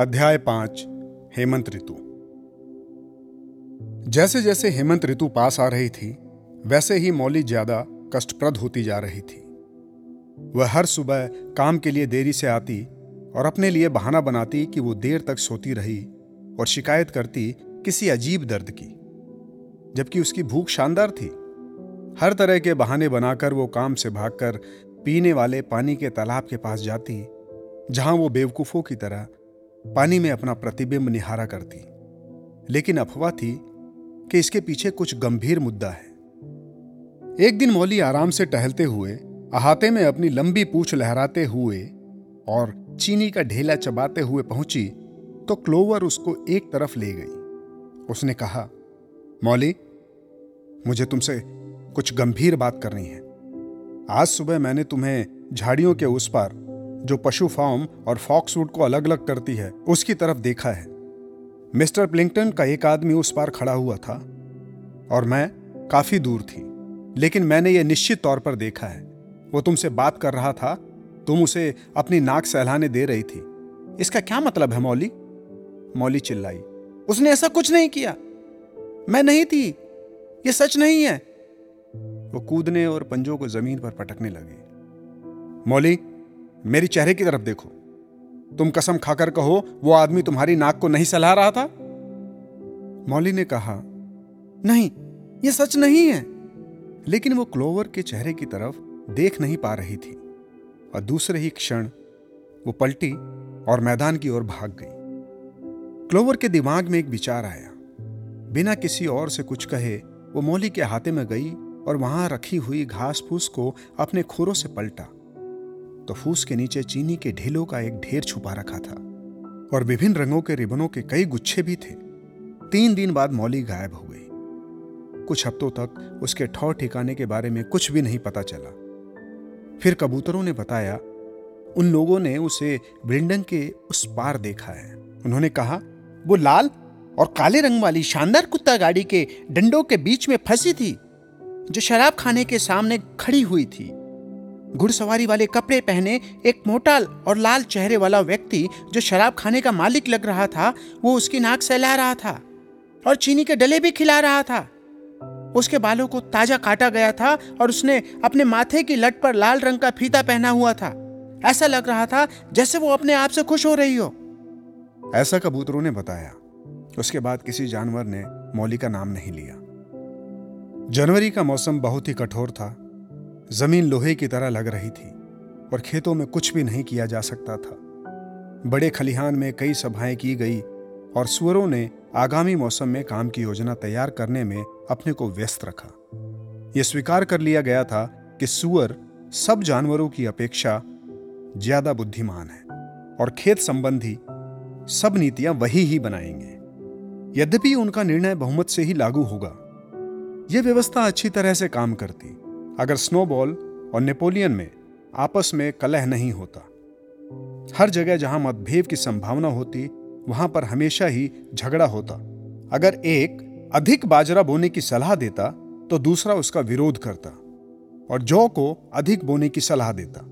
अध्याय पाँच, हेमंत ऋतु। जैसे जैसे हेमंत ऋतु पास आ रही थी, वैसे ही मौली ज़्यादा कष्टप्रद होती जा रही थी। वह हर सुबह काम के लिए देरी से आती और अपने लिए बहाना बनाती कि वो देर तक सोती रही और शिकायत करती किसी अजीब दर्द की, जबकि उसकी भूख शानदार थी। हर तरह के बहाने बनाकर वो काम से भागकर पीने वाले पानी के तालाब के पास जाती, जहाँ वो बेवकूफों की तरह पानी में अपना प्रतिबिंब निहारा करती। लेकिन अफवाह थी कि इसके पीछे कुछ गंभीर मुद्दा है। एक दिन मौली आराम से टहलते हुए, अहाते में अपनी लंबी पूछ लहराते हुए और चीनी का ढेला चबाते हुए पहुँची तो क्लोवर उसको एक तरफ़ ले गई। उसने कहा, मौली, मुझे तुमसे कुछ गंभीर बात करनी है। आज सुबह मैंने तुम्हें झाड़ियों के उस पार जो पशु फार्म और फॉक्सवुड को अलग अलग करती है, उसकी तरफ़ देखा है। मिस्टर प्लिंगटन का एक आदमी उस पार खड़ा हुआ था और मैं काफ़ी दूर थी, लेकिन मैंने यह निश्चित तौर पर देखा है। वो तुमसे बात कर रहा था, तुम उसे अपनी नाक सहलाने दे रही थी। इसका क्या मतलब है, मौली? मौली चिल्लाई। उसने ऐसा कुछ नहीं किया। मैं नहीं थी। यह सच नहीं है। वो कूदने और पंजों को ज़मीन पर पटकने लगी। मौली मेरी चेहरे की तरफ़ देखो। तुम कसम खाकर कहो, वो आदमी तुम्हारी नाक को नहीं सलाह रहा था? मौली ने कहा, नहीं, ये सच नहीं है। लेकिन वो क्लोवर के चेहरे की तरफ़ देख नहीं पा रही थी। और दूसरे ही क्षण वो पलटी और मैदान की ओर भाग गई। क्लोवर के दिमाग में एक विचार आया। बिना किसी और से कुछ कहे, वो मौली के हाथे में गई और वहाँ रखी हुई घास फूस को अपने खुरों से पलटा। तो फूस के नीचे चीनी के ढेलों का एक ढेर छुपा रखा था और विभिन्न रंगों के रिबनों के कई गुच्छे भी थे। तीन दिन बाद मौली गायब हो गई। कुछ हफ्तों तक उसके ठौर ठिकाने के बारे में कुछ भी नहीं पता चला। फिर कबूतरों ने बताया, उन लोगों ने उसे बिल्डंग के उस पार देखा है। उन्होंने कहा, वो लाल और काले रंग वाली शानदार कुत्ता गाड़ी के डंडों के बीच में फंसी थी, जो शराब खाने के सामने खड़ी हुई थी। घुड़सवारी वाले कपड़े पहने एक मोटा और लाल चेहरे वाला व्यक्ति जो शराब खाने का मालिक लग रहा था, वो उसकी नाक सहला रहा था और चीनी के डले भी खिला रहा था। उसके बालों को ताज़ा काटा गया था और उसने अपने माथे की लट पर लाल रंग का फीता पहना हुआ था। ऐसा लग रहा था जैसे वो अपने आप से खुश हो रही हो। ऐसा कबूतरों ने बताया। उसके बाद किसी जानवर ने मौली का नाम नहीं लिया। जनवरी का मौसम बहुत ही कठोर था। ज़मीन लोहे की तरह लग रही थी और खेतों में कुछ भी नहीं किया जा सकता था। बड़े खलिहान में कई सभाएँ की गई, और सुअरों ने आगामी मौसम में काम की योजना तैयार करने में अपने को व्यस्त रखा। यह स्वीकार कर लिया गया था कि सुअर सब जानवरों की अपेक्षा ज़्यादा बुद्धिमान है, और खेत संबंधी सब नीतियाँ वही ही बनाएँगे। यद्यपि उनका निर्णय बहुमत से ही लागू होगा। यह व्यवस्था अच्छी तरह से काम करती अगर स्नोबॉल और नेपोलियन में आपस में कलह नहीं होता, हर जगह जहाँ मतभेद की संभावना होती, वहाँ पर हमेशा ही झगड़ा होता। अगर एक अधिक बाजरा बोने की सलाह देता तो दूसरा उसका विरोध करता और जौ को अधिक बोने की सलाह देता।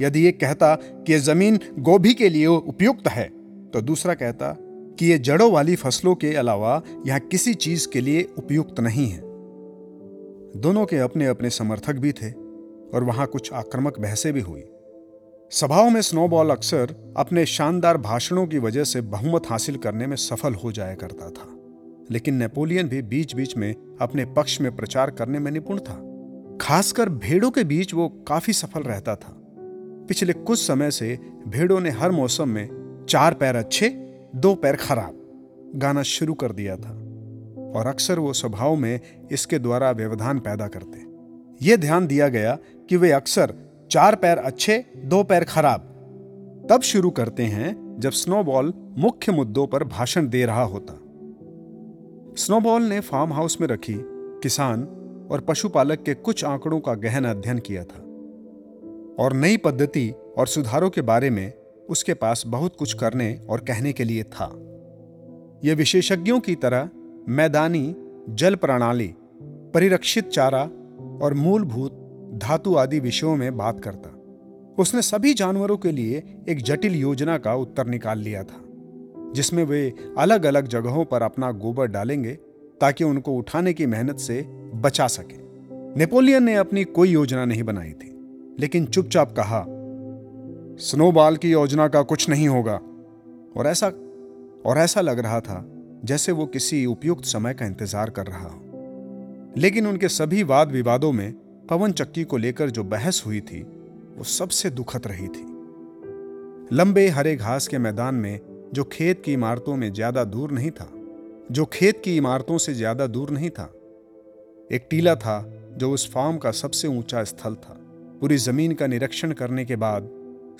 यदि एक कहता कि यह ज़मीन गोभी के लिए उपयुक्त है तो दूसरा कहता कि यह जड़ों वाली फ़सलों के अलावा यहाँ किसी चीज़ के लिए उपयुक्त नहीं है। दोनों के अपने अपने समर्थक भी थे और वहाँ कुछ आक्रामक बहसें भी हुई। सभाओं में स्नोबॉल अक्सर अपने शानदार भाषणों की वजह से बहुमत हासिल करने में सफल हो जाया करता था, लेकिन नेपोलियन भी बीच बीच में अपने पक्ष में प्रचार करने में निपुण था। खासकर भेड़ों के बीच वो काफ़ी सफल रहता था। पिछले कुछ समय से भेड़ों ने हर मौसम में चार पैर अच्छे, दो पैर खराब, गाना शुरू कर दिया था। और अक्सर वो स्वभाव में इसके द्वारा व्यवधान पैदा करते। ये ध्यान दिया गया कि वे अक्सर चार पैर अच्छे, दो पैर खराब। तब शुरू करते हैं जब स्नोबॉल मुख्य मुद्दों पर भाषण दे रहा होता। स्नोबॉल ने फार्म हाउस में रखी किसान और पशुपालक के कुछ आंकड़ों का गहन अध्ययन किया था। और नई पद्धति और सुधारों के बारे में उसके पास बहुत कुछ करने और कहने के लिए था। यह विशेषज्ञों की तरह मैदानी जल प्रणाली, परिरक्षित चारा और मूलभूत धातु आदि विषयों में बात करता। उसने सभी जानवरों के लिए एक जटिल योजना का उत्तर निकाल लिया था, जिसमें वे अलग अलग जगहों पर अपना गोबर डालेंगे ताकि उनको उठाने की मेहनत से बचा सके। नेपोलियन ने अपनी कोई योजना नहीं बनाई थी, लेकिन चुपचाप कहा, स्नोबॉल की योजना का कुछ नहीं होगा। और ऐसा और ऐसा लग रहा था जैसे वो किसी उपयुक्त समय का इंतज़ार कर रहा हो। लेकिन उनके सभी वाद विवादों में पवन चक्की को लेकर जो बहस हुई थी, वो सबसे दुखद रही थी। लंबे हरे घास के मैदान में, जो खेत की इमारतों में ज़्यादा दूर नहीं था, जो खेत की इमारतों से ज़्यादा दूर नहीं था, एक टीला था जो उस फार्म का सबसे ऊँचा स्थल था। पूरी ज़मीन का निरीक्षण करने के बाद,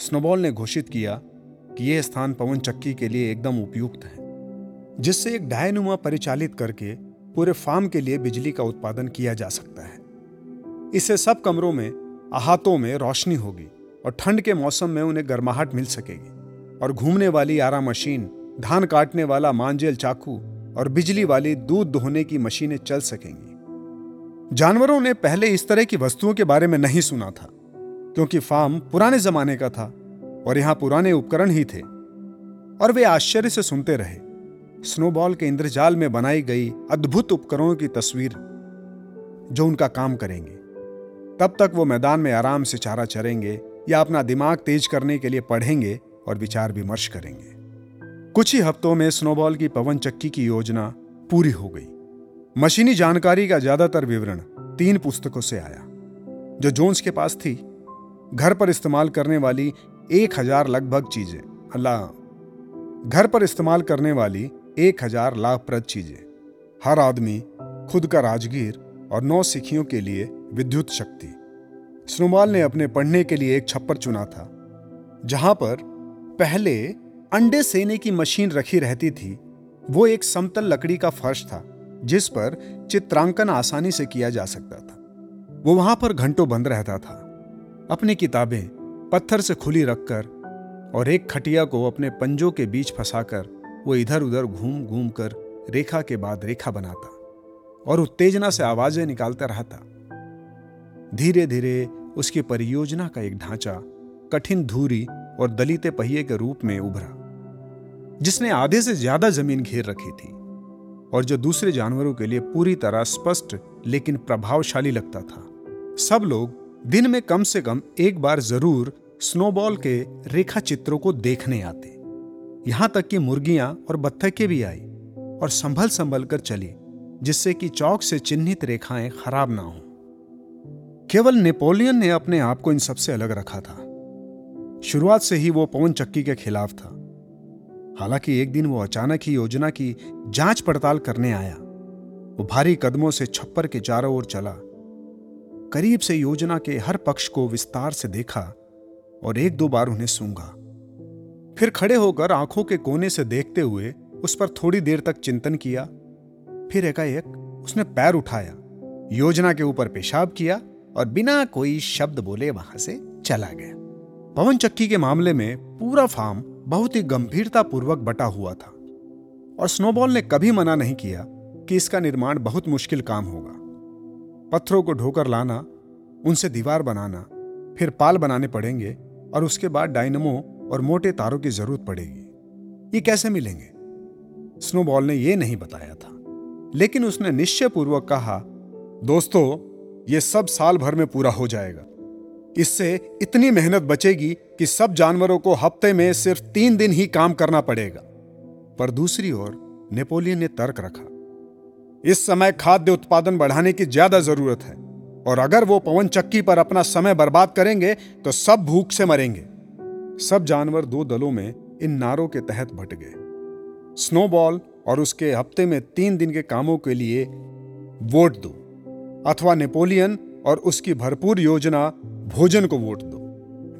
स्नोबॉल ने घोषित किया कि यह स्थान पवन चक्की के लिए एकदम उपयुक्त है। जिससे एक डायनुमा परिचालित करके पूरे फार्म के लिए बिजली का उत्पादन किया जा सकता है। इससे सब कमरों में, अहातों में रोशनी होगी और ठंड के मौसम में उन्हें गर्माहट मिल सकेगी और घूमने वाली आरा मशीन, धान काटने वाला मांजेल चाकू और बिजली वाली दूध दोहने की मशीनें चल सकेंगी। जानवरों ने पहले इस तरह की वस्तुओं के बारे में नहीं सुना था, क्योंकि फार्म पुराने जमाने का था और यहाँ पुराने उपकरण ही थे। और वे आश्चर्य से सुनते रहे स्नोबॉल के इंद्रजाल में बनाई गई अद्भुत उपकरणों की तस्वीर, जो उनका काम करेंगे। तब तक वो मैदान में आराम से चारा चरेंगे या अपना दिमाग तेज करने के लिए पढ़ेंगे और विचार विमर्श करेंगे। कुछ ही हफ्तों में स्नोबॉल की पवन चक्की की योजना पूरी हो गई। मशीनी जानकारी का ज़्यादातर विवरण तीन पुस्तकों से आया। जो जोन्स के पास थी, घर पर इस्तेमाल करने वाली एक हज़ार लगभग चीज़ें, अल्लाह। घर पर इस्तेमाल करने वाली एक हज़ार लाभप्रद चीज़ें। हर आदमी खुद का राजगीर और नौ सिखियों के लिए विद्युत शक्ति। स्नोमाल ने अपने पढ़ने के लिए एक छप्पर चुना था, जहाँ पर पहले अंडे सेने की मशीन रखी रहती थी। वो एक समतल लकड़ी का फर्श था, जिस पर चित्रांकन आसानी से किया जा सकता था। वो वहाँ पर घंटों बंद रहता था। अपनी किताबें पत्थर से खुली रखकर और एक खटिया को अपने पंजों के बीच फंसाकर वो इधर उधर घूम घूम कर रेखा के बाद रेखा बनाता और उत्तेजना से आवाज़ें निकालता रहता। धीरे धीरे उसकी परियोजना का एक ढांचा कठिन धूरी और दलिते पहिए के रूप में उभरा, जिसने आधे से ज़्यादा ज़मीन घेर रखी थी और जो दूसरे जानवरों के लिए पूरी तरह स्पष्ट लेकिन प्रभावशाली लगता था। सब लोग दिन में कम से कम एक बार ज़रूर स्नोबॉल के रेखा चित्रों को देखने आते। यहाँ तक कि मुर्गियाँ और बत्तखें भी आई और संभल संभल कर चली, जिससे कि चौक से चिन्हित रेखाएँ खराब ना हो। केवल नेपोलियन ने अपने आप को इन सबसे अलग रखा था। शुरुआत से ही वो पवन चक्की के खिलाफ था। हालाँकि एक दिन वो अचानक ही योजना की जाँच पड़ताल करने आया। वो भारी कदमों से छप्पर के चारों ओर चला। करीब से योजना के हर पक्ष को विस्तार से देखा और एक दो बार उन्हें सूंघा। फिर खड़े होकर आँखों के कोने से देखते हुए उस पर थोड़ी देर तक चिंतन किया। फिर एकाएक उसने पैर उठाया, योजना के ऊपर पेशाब किया और बिना कोई शब्द बोले वहाँ से चला गया। पवन चक्की के मामले में पूरा फार्म बहुत ही गंभीरता पूर्वक बटा हुआ था और स्नोबॉल ने कभी मना नहीं किया कि इसका निर्माण बहुत मुश्किल काम होगा। पत्थरों को ढोकर लाना, उनसे दीवार बनाना, फिर पाल बनाने पड़ेंगे और उसके बाद डायनमो और मोटे तारों की ज़रूरत पड़ेगी। ये कैसे मिलेंगे? स्नोबॉल ने यह नहीं बताया था। लेकिन उसने निश्चय पूर्वक कहा, दोस्तों, ये सब साल भर में पूरा हो जाएगा। इससे इतनी मेहनत बचेगी कि सब जानवरों को हफ़्ते में सिर्फ़ तीन दिन ही काम करना पड़ेगा। पर दूसरी ओर नेपोलियन ने तर्क रखा, इस समय खाद्य उत्पादन बढ़ाने की ज़्यादा ज़रूरत है, और अगर वो पवन चक्की पर अपना समय बर्बाद करेंगे तो सब भूख से मरेंगे। सब जानवर दो दलों में इन नारों के तहत भट गए। स्नोबॉल और उसके हफ़्ते में तीन दिन के कामों के लिए वोट दो, अथवा नेपोलियन और उसकी भरपूर योजना भोजन को वोट दो।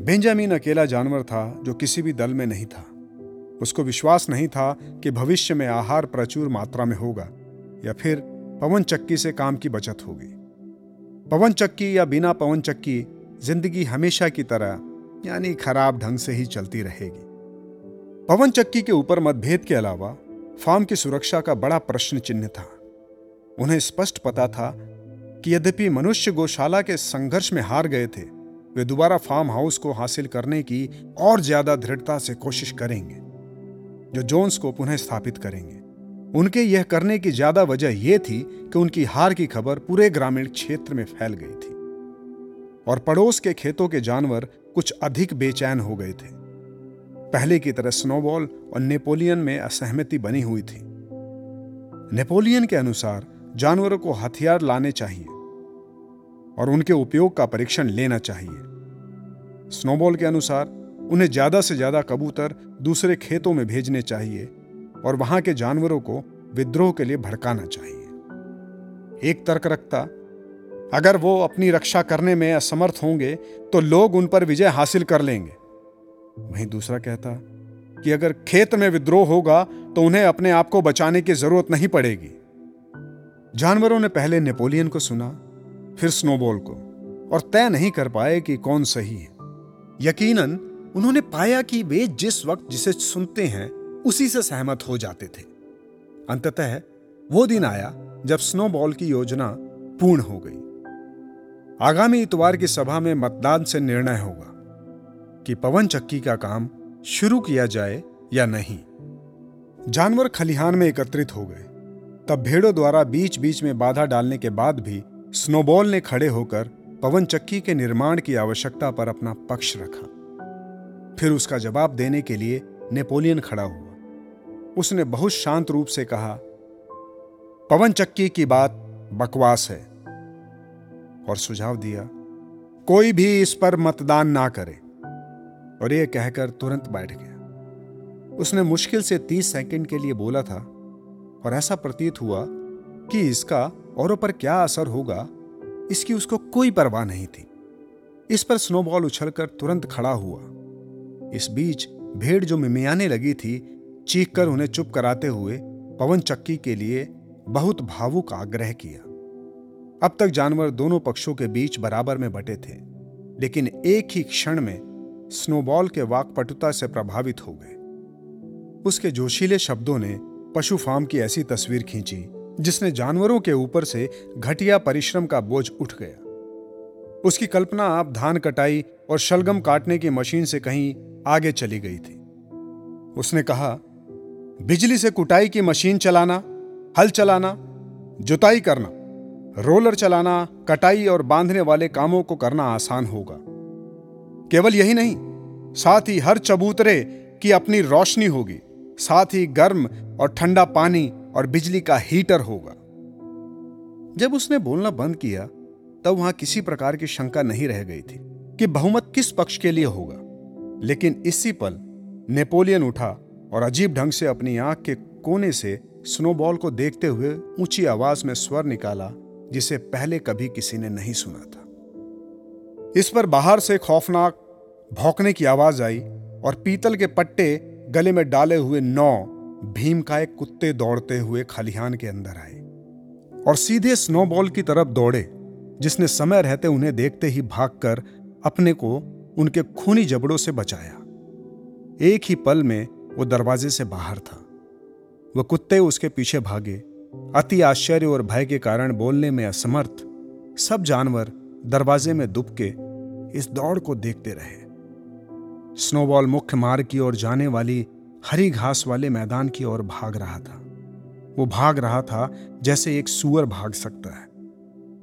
बेंजामिन अकेला जानवर था जो किसी भी दल में नहीं था। उसको विश्वास नहीं था कि भविष्य में आहार प्रचुर मात्रा में होगा, या फिर पवन चक्की से काम की बचत होगी। पवन चक्की या बिना पवन चक्की ज़िंदगी हमेशा की तरह यानी खराब ढंग से ही चलती रहेगी। पवन चक्की के ऊपर मतभेद के अलावा फार्म की सुरक्षा का बड़ा प्रश्न चिन्ह था। उन्हें स्पष्ट पता था कि यद्यपि मनुष्य गौशाला के संघर्ष में हार गए थे, वे दोबारा फार्म हाउस को हासिल करने की और ज़्यादा दृढ़ता से कोशिश करेंगे, जो जोन्स को पुनः स्थापित करेंगे। उनके यह करने की ज़्यादा वजह यह थी कि उनकी हार की खबर पूरे ग्रामीण क्षेत्र में फैल गई थी। और पड़ोस के खेतों के जानवर कुछ अधिक बेचैन हो गए थे। पहले की तरह स्नोबॉल और नेपोलियन में असहमति बनी हुई थी। नेपोलियन के अनुसार जानवरों को हथियार लाने चाहिए और उनके उपयोग का परीक्षण लेना चाहिए। स्नोबॉल के अनुसार उन्हें ज़्यादा से ज़्यादा कबूतर दूसरे खेतों में भेजने चाहिए और वहाँ के जानवरों को विद्रोह के लिए भड़काना चाहिए। एक तर्क रखता अगर वो अपनी रक्षा करने में असमर्थ होंगे तो लोग उन पर विजय हासिल कर लेंगे। वहीं दूसरा कहता, कि अगर खेत में विद्रोह होगा तो उन्हें अपने आप को बचाने की ज़रूरत नहीं पड़ेगी। जानवरों ने पहले नेपोलियन को सुना, फिर स्नोबॉल को, और तय नहीं कर पाए कि कौन सही है। यकीनन, उन्होंने पाया कि वे जिस वक्त जिसे सुनते हैं, उसी से सहमत हो जाते थे। अंततः वो दिन आया जब स्नोबॉल की योजना पूर्ण हो गई। आगामी इतवार की सभा में मतदान से निर्णय होगा कि पवन चक्की का काम शुरू किया जाए या नहीं। जानवर खलिहान में एकत्रित हो गए, तब भेड़ों द्वारा बीच बीच में बाधा डालने के बाद भी स्नोबॉल ने खड़े होकर पवन चक्की के निर्माण की आवश्यकता पर अपना पक्ष रखा। फिर उसका जवाब देने के लिए नेपोलियन खड़ा हुआ। उसने बहुत शांत रूप से कहा, पवन चक्की की बात बकवास है। और सुझाव दिया, कोई भी इस पर मतदान ना करे। और यह कहकर तुरंत बैठ गया। उसने मुश्किल से तीस सेकंड के लिए बोला था और ऐसा प्रतीत हुआ कि इसका औरों पर क्या असर होगा, इसकी उसको कोई परवाह नहीं थी। इस पर स्नोबॉल उछलकर तुरंत खड़ा हुआ। इस बीच भेड़ जो मिमियाने लगी थी चीख कर उन्हें चुप कराते हुए पवन चक्की के लिए बहुत भावुक आग्रह किया। अब तक जानवर दोनों पक्षों के बीच बराबर में बटे थे, लेकिन एक ही क्षण में स्नोबॉल के वाकपटुता से प्रभावित हो गए। उसके जोशीले शब्दों ने पशु फार्म की ऐसी तस्वीर खींची, जिसने जानवरों के ऊपर से घटिया परिश्रम का बोझ उठ गया। उसकी कल्पना आप धान कटाई और शलगम काटने की मशीन से कहीं आगे चली गई थी। उसने कहा, बिजली से कुटाई की मशीन चलाना, हल चलाना, जुताई करना। रोलर चलाना, कटाई और बांधने वाले कामों को करना आसान होगा। केवल यही नहीं, साथ ही हर चबूतरे की अपनी रोशनी होगी, साथ ही गर्म और ठंडा पानी और बिजली का हीटर होगा। जब उसने बोलना बंद किया, तब वहाँ किसी प्रकार की शंका नहीं रह गई थी कि बहुमत किस पक्ष के लिए होगा। लेकिन इसी पल नेपोलियन उठा और अजीब ढंग से अपनी आँख के कोने से स्नोबॉल को देखते हुए ऊँची आवाज़ में स्वर निकाला जिसे पहले कभी किसी ने नहीं सुना था। इस पर बाहर से खौफनाक, भौंकने की आवाज़ आई और पीतल के पट्टे गले में डाले हुए नौ भीम का एक कुत्ते दौड़ते हुए खलिहान के अंदर आए और सीधे स्नोबॉल की तरफ़ दौड़े, जिसने समय रहते उन्हें देखते ही भागकर अपने को उनके खूनी जबड़ों से बचाया। एक ही पल में वो दरवाजे से बाहर था। वह कुत्ते उसके पीछे भागे अति आश्चर्य और भय के कारण बोलने में असमर्थ, सब जानवर दरवाजे में दुबके इस दौड़ को देखते रहे। स्नोबॉल मुख्य मार्ग की ओर जाने वाली हरी घास वाले मैदान की ओर भाग रहा था। वो भाग रहा था जैसे एक सुअर भाग सकता है,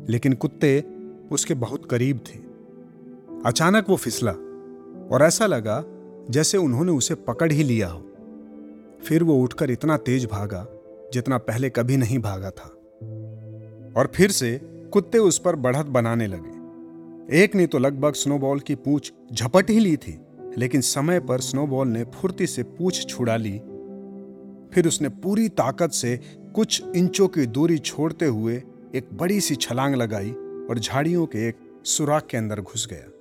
लेकिन कुत्ते उसके बहुत करीब थे। अचानक वो फिसला और ऐसा लगा जैसे उन्होंने उसे पकड़ ही लिया हो। फिर वो उठकर इतना तेज भागा जितना पहले कभी नहीं भागा था। और फिर से कुत्ते उस पर बढ़त बनाने लगे। एक ने तो लगभग स्नोबॉल की पूछ झपट ही ली थी, लेकिन समय पर स्नोबॉल ने फुर्ती से पूछ छुड़ा ली। फिर उसने पूरी ताकत से कुछ इंचों की दूरी छोड़ते हुए एक बड़ी सी छलांग लगाई और झाड़ियों के एक सुराख के अंदर घुस गया।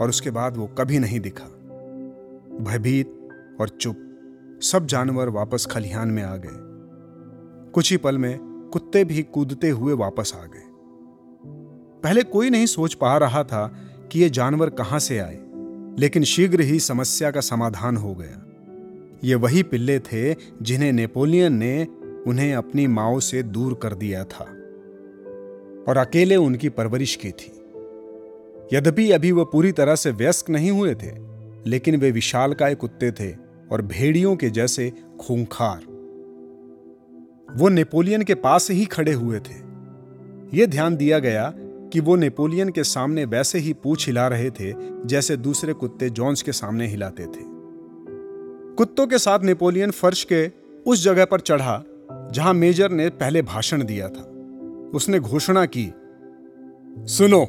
और उसके बाद वो कभी नहीं दिखा। भयभीत और चुप, सब जानवर वापस खलिहान में आ गए। कुछ ही पल में कुत्ते भी कूदते हुए वापस आ गए। पहले कोई नहीं सोच पा रहा था कि ये जानवर कहाँ से आए, लेकिन शीघ्र ही समस्या का समाधान हो गया। ये वही पिल्ले थे जिन्हें नेपोलियन ने उन्हें अपनी माओ से दूर कर दिया था। और अकेले उनकी परवरिश की थी। यद्यपि अभी वह पूरी तरह से व्यस्क नहीं हुए थे, लेकिन वे विशालकाय कुत्ते थे और भेड़ियों के जैसे खूंखार। वो नेपोलियन के पास ही खड़े हुए थे। यह ध्यान दिया गया कि वो नेपोलियन के सामने वैसे ही पूछ हिला रहे थे, जैसे दूसरे कुत्ते जॉन्स के सामने हिलाते थे। कुत्तों के साथ नेपोलियन फर्श के उस जगह पर चढ़ा, जहाँ मेजर ने पहले भाषण दिया था। उसने घोषणा की, सुनो,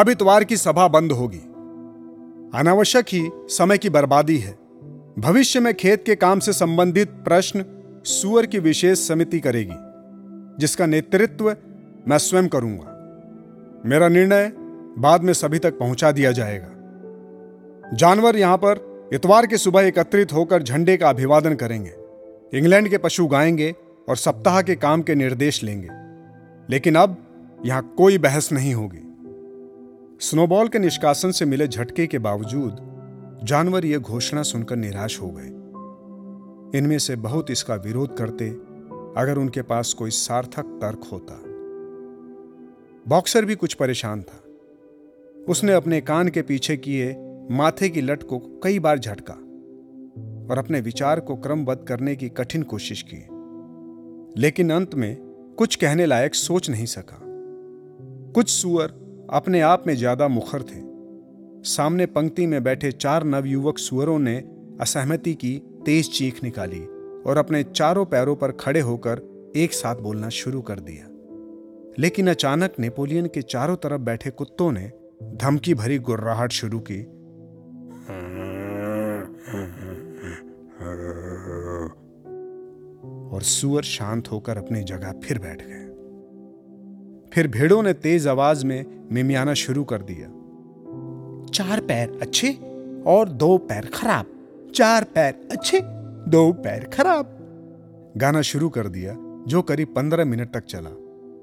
अब इतवार की सभा बंद होगी। अनावश्यक ही समय की बर्बादी है। भविष्य में खेत के काम से संबंधित प्रश्न सुअर की विशेष समिति करेगी, जिसका नेतृत्व मैं स्वयं करूँगा। मेरा निर्णय बाद में सभी तक पहुँचा दिया जाएगा। जानवर यहाँ पर इतवार की सुबह एकत्रित होकर झंडे का अभिवादन करेंगे। इंग्लैंड के पशु गाएँगे और सप्ताह के काम के निर्देश लेंगे। लेकिन अब यहाँ कोई बहस नहीं होगी। स्नोबॉल के निष्कासन से मिले झटके के बावजूद जानवर यह घोषणा सुनकर निराश हो गए। इनमें से बहुत इसका विरोध करते, अगर उनके पास कोई सार्थक तर्क होता। बॉक्सर भी कुछ परेशान था। उसने अपने कान के पीछे किए माथे की लट को कई बार झटका और अपने विचार को क्रमबद्ध करने की कठिन कोशिश की। लेकिन अंत में कुछ कहने लायक सोच नहीं सका। कुछ सुअर अपने आप में ज़्यादा मुखर थे। सामने पंक्ति में बैठे चार नवयुवक सुअरों ने असहमति की तेज चीख निकाली और अपने चारों पैरों पर खड़े होकर एक साथ बोलना शुरू कर दिया। लेकिन अचानक नेपोलियन के चारों तरफ़ बैठे कुत्तों ने धमकी भरी गुर्राहट शुरू की। और सुअर शांत होकर अपनी जगह फिर बैठ गए। फिर भेड़ों ने तेज आवाज़ में मिमियाना शुरू कर दिया। चार पैर अच्छे और दो पैर खराब। चार पैर अच्छे, दो पैर खराब। गाना शुरू कर दिया, जो करीब पंद्रह मिनट तक चला,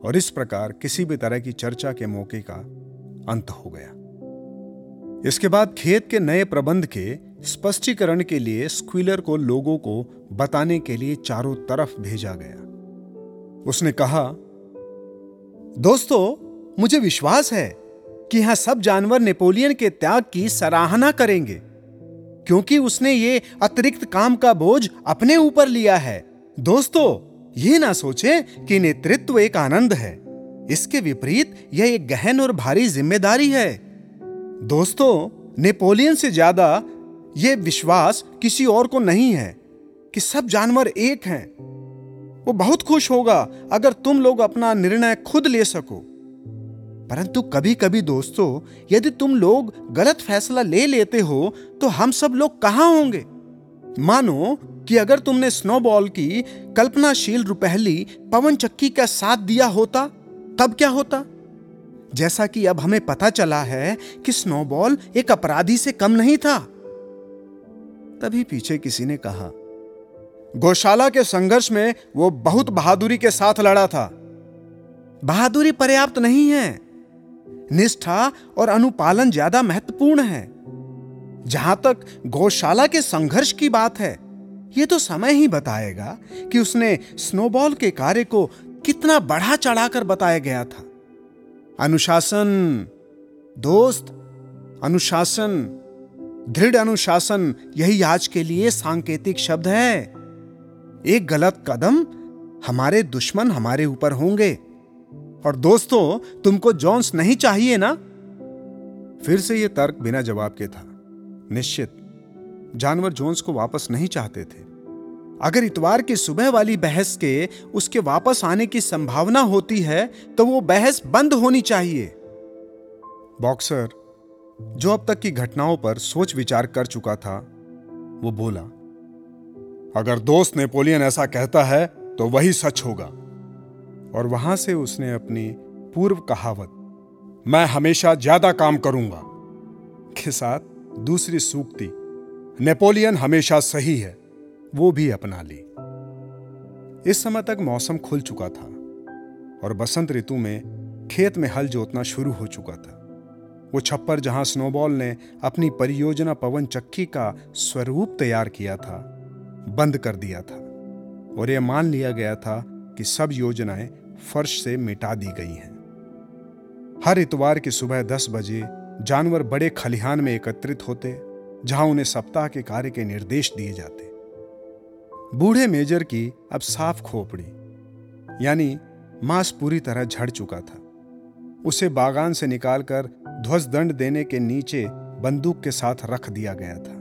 और इस प्रकार किसी भी तरह की चर्चा के मौके का अंत हो गया। इसके बाद खेत के नए प्रबंध के स्पष्टीकरण के लिए स्क्विलर को लोगों को बताने के लिए चारों तरफ़ भेजा गया। उसने कहा, दोस्तों, मुझे विश्वास है कि यहाँ सब जानवर नेपोलियन के त्याग की सराहना करेंगे। क्योंकि उसने ये अतिरिक्त काम का बोझ अपने ऊपर लिया है। दोस्तों, ये ना सोचे कि नेतृत्व एक आनंद है। इसके विपरीत यह एक गहन और भारी ज़िम्मेदारी है। दोस्तों, नेपोलियन से ज़्यादा यह विश्वास किसी और को नहीं है, कि सब जानवर एक हैं। वो बहुत खुश होगा अगर तुम लोग अपना निर्णय खुद ले सको। परंतु कभी कभी दोस्तों, यदि तुम लोग गलत फैसला ले लेते हो तो हम सब लोग कहाँ होंगे? मानो कि अगर तुमने स्नोबॉल की कल्पनाशील रुपहली पवन चक्की का साथ दिया होता, तब क्या होता? जैसा कि अब हमें पता चला है कि स्नोबॉल एक अपराधी से कम नहीं था। तभी पीछे किसी ने कहा, गौशाला के संघर्ष में वो बहुत बहादुरी के साथ लड़ा था। बहादुरी पर्याप्त नहीं है। निष्ठा और अनुपालन ज़्यादा महत्वपूर्ण है। जहाँ तक गौशाला के संघर्ष की बात है यह तो समय ही बताएगा कि उसने स्नोबॉल के कार्य को कितना बढ़ा चढ़ाकर बताया गया था। अनुशासन, दोस्त, अनुशासन, दृढ़ अनुशासन, यही आज के लिए सांकेतिक शब्द है। एक गलत कदम हमारे दुश्मन हमारे ऊपर होंगे। और दोस्तों, तुमको जॉन्स नहीं चाहिए ना? फिर से यह तर्क बिना जवाब के था। निश्चित, जानवर जोन्स को वापस नहीं चाहते थे। अगर इतवार की सुबह वाली बहस के उसके वापस आने की संभावना होती है तो वो बहस बंद होनी चाहिए। बॉक्सर, जो अब तक की घटनाओं पर सोच विचार कर चुका था, वो बोला, अगर दोस्त नेपोलियन ऐसा कहता है तो वही सच होगा। और वहाँ से उसने अपनी पूर्व कहावत, मैं हमेशा ज़्यादा काम करूँगा के साथ दूसरी सूक्ति, नेपोलियन हमेशा सही है वो भी अपना ली। इस समय तक मौसम खुल चुका था और बसंत ऋतु में खेत में हल जोतना शुरू हो चुका था। वो छप्पर जहाँ स्नोबॉल ने अपनी परियोजना पवन चक्की का स्वरूप तैयार किया था, बंद कर दिया था और यह मान लिया गया था कि सब योजनाएँ फर्श से मिटा दी गई हैं। हर इतवार की सुबह दस बजे जानवर बड़े खलिहान में एकत्रित होते, जहाँ उन्हें सप्ताह के कार्य के निर्देश दिए जाते। बूढ़े मेजर की अब साफ़ खोपड़ी, यानी मांस पूरी तरह झड़ चुका था। उसे बागान से निकालकर ध्वज दंड देने के नीचे बंदूक के साथ रख दिया गया था।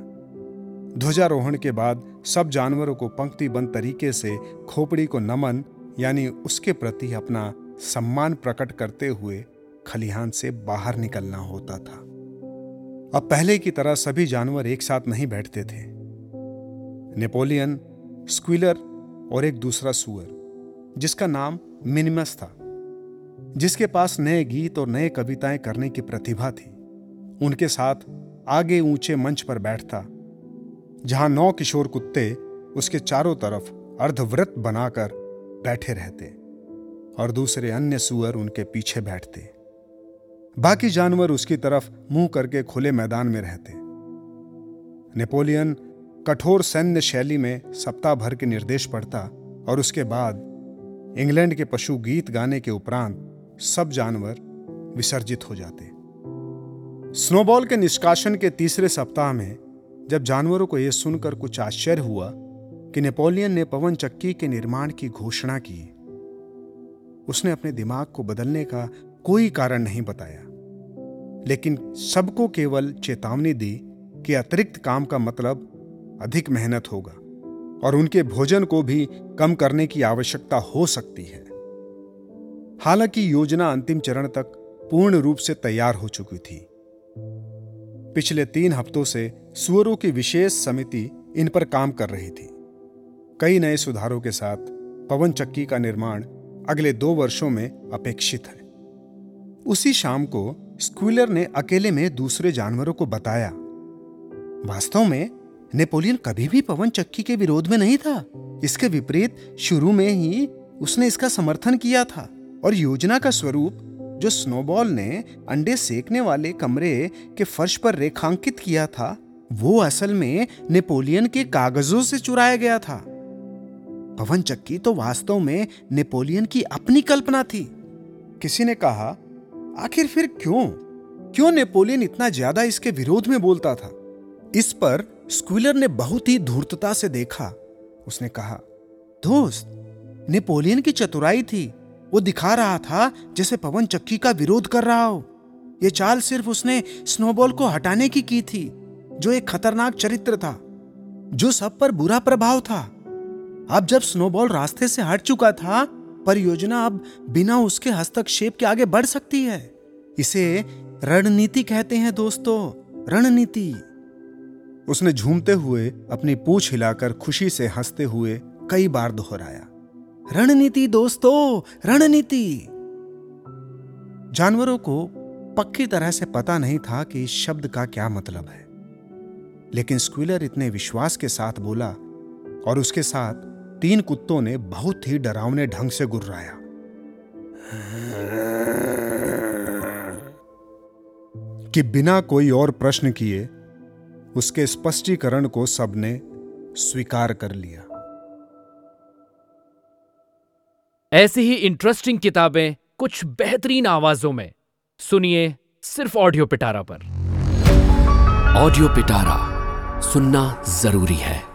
ध्वजारोहण के बाद सब जानवरों को पंक्तिबंद तरीके से खोपड़ी को नमन यानी उसके प्रति अपना सम्मान प्रकट करते हुए खलिहान से बाहर निकलना होता था। अब पहले की तरह सभी जानवर एक साथ नहीं बैठते थे। नेपोलियन, स्क्विलर और एक दूसरा सुअर, जिसका नाम मिनिमस था, जिसके पास नए गीत और नए कविताएँ करने की प्रतिभा थी। उनके साथ आगे ऊँचे मंच पर बैठता, जहाँ नौ किशोर कुत्ते उसके चारों तरफ़ अर्धव्रत बनाकर बैठे रहते और दूसरे अन्य सुअर उनके पीछे बैठते। बाकी जानवर उसकी तरफ़ मुँह करके खुले मैदान में रहते। नेपोलियन कठोर सैन्य शैली में सप्ताह भर के निर्देश पढ़ता और उसके बाद इंग्लैंड के पशु गीत गाने के उपरांत सब जानवर विसर्जित हो जाते। स्नोबॉल के निष्कासन के तीसरे सप्ताह में जब जानवरों को यह सुनकर कुछ आश्चर्य हुआ कि नेपोलियन ने पवन चक्की के निर्माण की घोषणा की। उसने अपने दिमाग को बदलने का कोई कारण नहीं बताया। लेकिन सबको केवल चेतावनी दी कि अतिरिक्त काम का मतलब अधिक मेहनत होगा और उनके भोजन को भी कम करने की आवश्यकता हो सकती है। हालाँकि योजना अंतिम चरण तक पूर्ण रूप से तैयार हो चुकी थी। पिछले तीन हफ्तों से सुअरों की विशेष समिति इन पर काम कर रही थी। कई नए सुधारों के साथ पवन चक्की का निर्माण अगले दो वर्षों में अपेक्षित है। उसी शाम को स्क्विलर ने अकेले में दूसरे जानवरों को बताया। वास्तव में, नेपोलियन कभी भी पवन चक्की के विरोध में नहीं था। इसके विपरीत, शुरू में ही उसने इसका समर्थन किया था और योजना का स्वरूप, जो स्नोबॉल ने अंडे सेकने वाले कमरे के फर्श पर रेखांकित किया था, वो असल में नेपोलियन के कागजों से चुराया गया था। पवन चक्की तो वास्तव में नेपोलियन की अपनी कल्पना थी। किसी ने कहा, आखिर फिर क्यों? क्यों नेपोलियन इतना ज़्यादा इसके विरोध में बोलता था? इस पर स्क्विलर ने बहुत ही धूर्तता से देखा। उसने कहा, दोस्त, नेपोलियन की चतुराई थी। वो दिखा रहा था जैसे पवन चक्की का विरोध कर रहा हो। यह चाल सिर्फ़ उसने स्नोबॉल को हटाने की की थी, जो एक खतरनाक चरित्र था, जो सब पर बुरा प्रभाव था। अब जब स्नोबॉल रास्ते से हट चुका था, परियोजना अब बिना उसके हस्तक्षेप के आगे बढ़ सकती है। इसे रणनीति कहते हैं दोस्तों, रणनीति। उसने झूमते हुए अपनी पूछ हिलाकर खुशी से हँसते हुए कई बार दोहराया, रणनीति दोस्तों, रणनीति! जानवरों को पक्की तरह से पता नहीं था कि इस शब्द का क्या मतलब है। लेकिन स्क्विलर इतने विश्वास के साथ बोला और उसके साथ तीन कुत्तों ने बहुत ही डरावने ढंग से गुर्राया। कि बिना कोई और प्रश्न किए उसके स्पष्टीकरण को सबने स्वीकार कर लिया। ऐसी ही इंटरेस्टिंग किताबें कुछ बेहतरीन आवाजों में। सुनिए सिर्फ़ ऑडियो पिटारा पर। ऑडियो पिटारा सुनना ज़रूरी है।